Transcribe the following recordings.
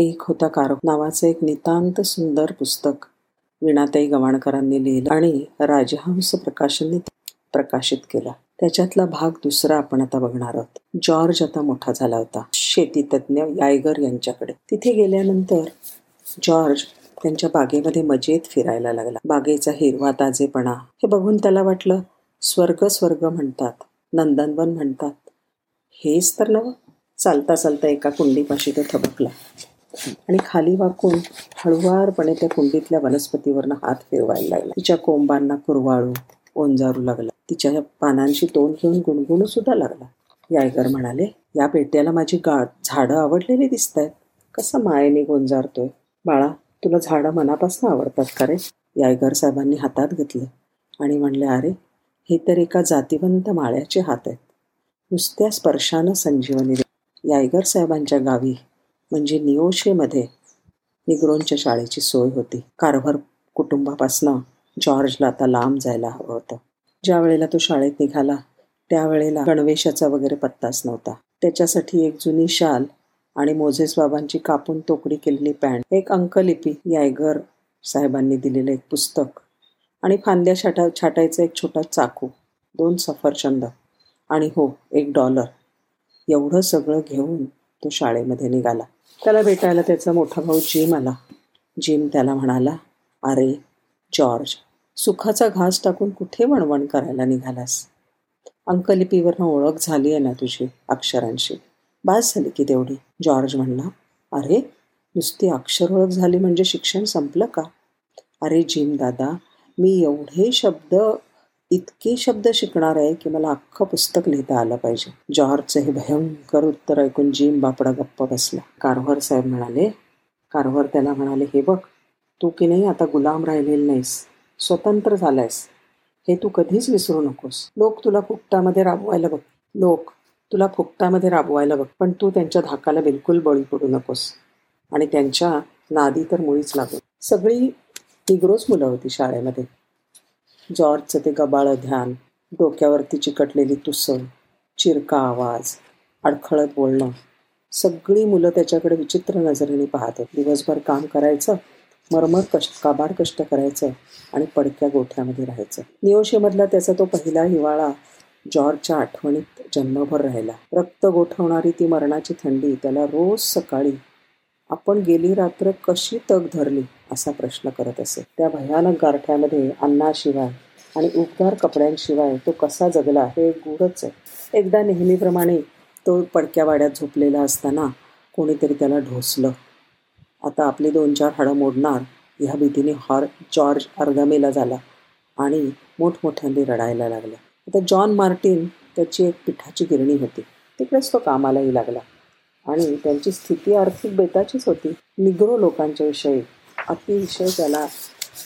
एक होता कारक. नावाचं एक नितांत सुंदर पुस्तक. विणाताई गवाणकरांनी लिहिलं आणि राजहंस प्रकाशनने प्रकाशित केला. त्याच्यातला भाग दुसरा आपण आता बघणार आहोत. जॉर्ज आता मोठा झाला होता. शेती तज्ज्ञ यायगर यांच्याकडे. तिथे गेल्यानंतर जॉर्ज त्यांच्या बागेमध्ये मजेत फिरायला लागला. बागेचा हिरवा ताजेपणा. हे बघून त्याला वाटलं स्वर्ग स्वर्ग म्हणतात. नंदनवन म्हणतात. हेच तर नवं चालता चालता एका कुंडीपाशी तो थबकला. आणि खाली वाकून हळुवारपणे त्या कुंडीतल्या वनस्पतीवरनं हात फिरवायला लागला. तिच्या कोंबांना कुरवाळू ओंजारू लागला. तिच्या पानांशी तोंड घेऊन गुणगुणू सुद्धा लागला. यायगर म्हणाले या पेट्याला माझी गा झाडं आवडलेली दिसत आहेत कसं मायेने गोंजारतोय. बाळा तुला झाडं मनापासून आवडतात का रे? यायगर साहेबांनी हातात घेतलं आणि म्हणले अरे हे तर एका जातीवंत माळ्याचे हात आहेत. नुसत्या स्पर्शानं संजीवनी यायगर साहेबांच्या गावी म्हणजे निओशेमध्ये निग्रोनच्या शाळेची सोय होती. कारभार कुटुंबापासनं जॉर्जला आता लांब जायला हवं होतं. ज्या वेळेला तो शाळेत निघाला त्यावेळेला गणवेशाचा वगैरे पत्ताच नव्हता. त्याच्यासाठी एक जुनी शाल आणि मोझेस बाबांची कापून तोकडी केलेली पॅन्ट एक अंकलिपी यायगर साहेबांनी दिलेलं एक पुस्तक आणि फांद्या छाटा छाटायचा एक छोटा चाकू दोन सफरचंद आणि हो एक डॉलर. एवढं सगळं घेऊन तो शाळेमध्ये निघाला. त्याला भेटायला त्याचा मोठा भाऊ जिम आला. जिम त्याला म्हणाला अरे जॉर्ज सुखाचा घास टाकून कुठे वणवण करायला निघालास? अंकलिपीवरनं ओळख झाली आहे ना तुझी अक्षरांशी. बास झाली की तेवढी. जॉर्ज म्हणला अरे नुसती अक्षर ओळख झाली म्हणजे शिक्षण संपलं का? अरे जिम दादा मी एवढे शब्द इतके शब्द शिकणार आहे की मला अख्खं पुस्तक लिहिता आलं पाहिजे. जॉर्जचं हे भयंकर उत्तर ऐकून जिम बापडा गप्प बसला. कारभार साहेब म्हणाले कारभार त्याला म्हणाले हे बघ तू की नाही आता गुलाम राहिलेला नाहीस स्वतंत्र झालायस. हे तू कधीच विसरू नकोस. लोक तुला फुकटामध्ये राबवायला बघ. लोक तुला फुकटामध्ये राबवायला बघ. पण तू त्यांच्या धाकाला बिलकुल बळी पडू नकोस. आणि त्यांच्या नादी तर मुळीच लागू. सगळी निग्रोज मुलं होती शाळेमध्ये. जॉर्जचं ते गबाळं ध्यान डोक्यावरती चिकटलेली तुसळ चिरका आवाज अडखळत बोलणं सगळी मुलं त्याच्याकडे विचित्र नजरेने पाहत दिवसभर काम करायचं मरमर कष्ट काबाड कष्ट करायचं आणि पडक्या गोठ्यामध्ये राहायचं. नियोशेमधला त्याचा तो पहिला हिवाळा जॉर्जच्या आठवणीत जन्मभर राहिला. रक्त गोठवणारी ती मरणाची थंडी त्याला रोज सकाळी आपण गेली रात्र कशी तग धरली? असा प्रश्न करत असे. त्या भयानक गारठ्यामध्ये अन्नाशिवाय आणि उबदार कपड्यांशिवाय तो कसा जगला हे गूढच आहे. एकदा नेहमीप्रमाणे तो पडक्या वाड्यात झोपलेला असताना कोणीतरी त्याला ढोसलं. आता आपली दोन चार हाडं मोडणार ह्या भीतीने हॉर जॉर्ज अर्गामेला झाला आणि मोठमोठ्यांनी रडायला लागला. आता जॉन मार्टिन त्याची एक पिठाची गिरणी होती. तिकडेच तो कामालाही लागला आणि त्यांची स्थिती आर्थिक बेताचीच होती. निग्रो लोकांच्या विषयी अतिशय त्याला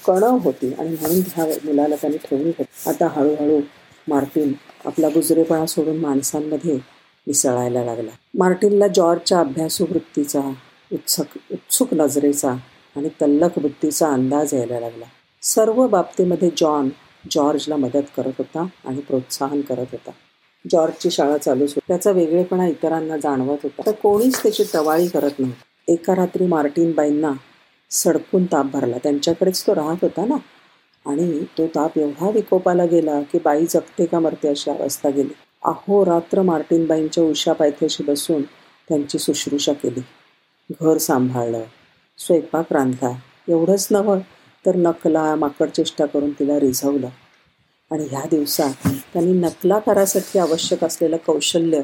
कणव होती आणि म्हणून ह्या मुलाला त्याने ठेवली होती आता हळूहळू मार्टिन आपला गुजरेपणा सोडून माणसांमध्ये मिसळायला लागला. मार्टिनला जॉर्जच्या अभ्यासू वृत्तीचा उत्सुक उत्सुक नजरेचा आणि तल्लक बुद्धीचा अंदाज यायला लागला. सर्व बाबतीमध्ये जॉन जॉर्जला मदत करत होता आणि प्रोत्साहन करत होता. जॉर्जची शाळा चालूच होती त्याचा वेगळेपणा इतरांना जाणवत होता. तर कोणीच त्याची टवाळी करत नव्हतं. एका रात्री मार्टिन बाईंना सडकून ताप भरला. त्यांच्याकडेच तो राहत होता ना. आणि तो ताप एवढा विकोपाला गेला की बाई जगते का मरते अशी अवस्था गेली. अहो रात्र मार्टिनबाईंच्या उषा पायथ्याशी बसून त्यांची शुश्रूषा केली. घर सांभाळलं स्वयंपाक रांधला एवढंच नवं तर नकला माकडचेष्टा करून तिला रिझवलं. आणि ह्या दिवसात त्यांनी नकला करासाठी आवश्यक असलेलं कौशल्य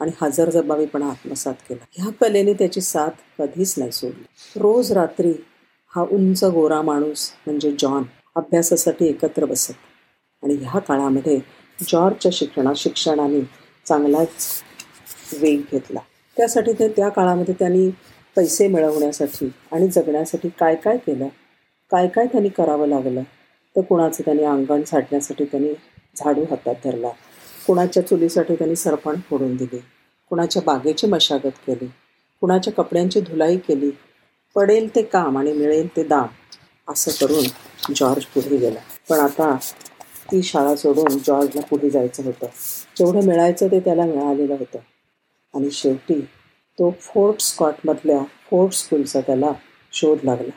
आणि हजरजबाबीपणा आत्मसात केला. ह्या कलेने त्याची साथ कधीच नाही सोडली. रोज रात्री हा उंच गोरा माणूस म्हणजे जॉन अभ्यासासाठी एकत्र बसत. आणि ह्या काळामध्ये जॉर्जच्या शिक्षणा शिक्षणाने चांगलाच वेग घेतला. त्यासाठी ते त्या काळामध्ये त्यांनी पैसे मिळवण्यासाठी आणि जगण्यासाठी काय काय केलं काय काय त्यांनी करावं लागलं तर कुणाचं त्यांनी अंगण साठण्यासाठी त्यांनी झाडू हातात धरला कुणाच्या चुलीसाठी त्यांनी सरपण फोडून दिले कुणाच्या बागेची मशागत केली कुणाच्या कपड्यांची धुलाई केली पडेल ते काम आणि मिळेल ते दाम असं करून जॉर्ज पुढे गेला. पण आता ती शाळा सोडून जॉर्जला पुढे जायचं होतं. जेवढं मिळायचं ते त्याला मिळालेलं होतं. आणि शेवटी तो फोर्ट स्कॉटमधल्या फोर्ट स्कूलचा त्याला शोध लागला.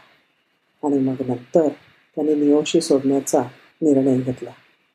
आणि मग नंतर त्याने नियोशी सोडण्याचा निर्णय घेतला.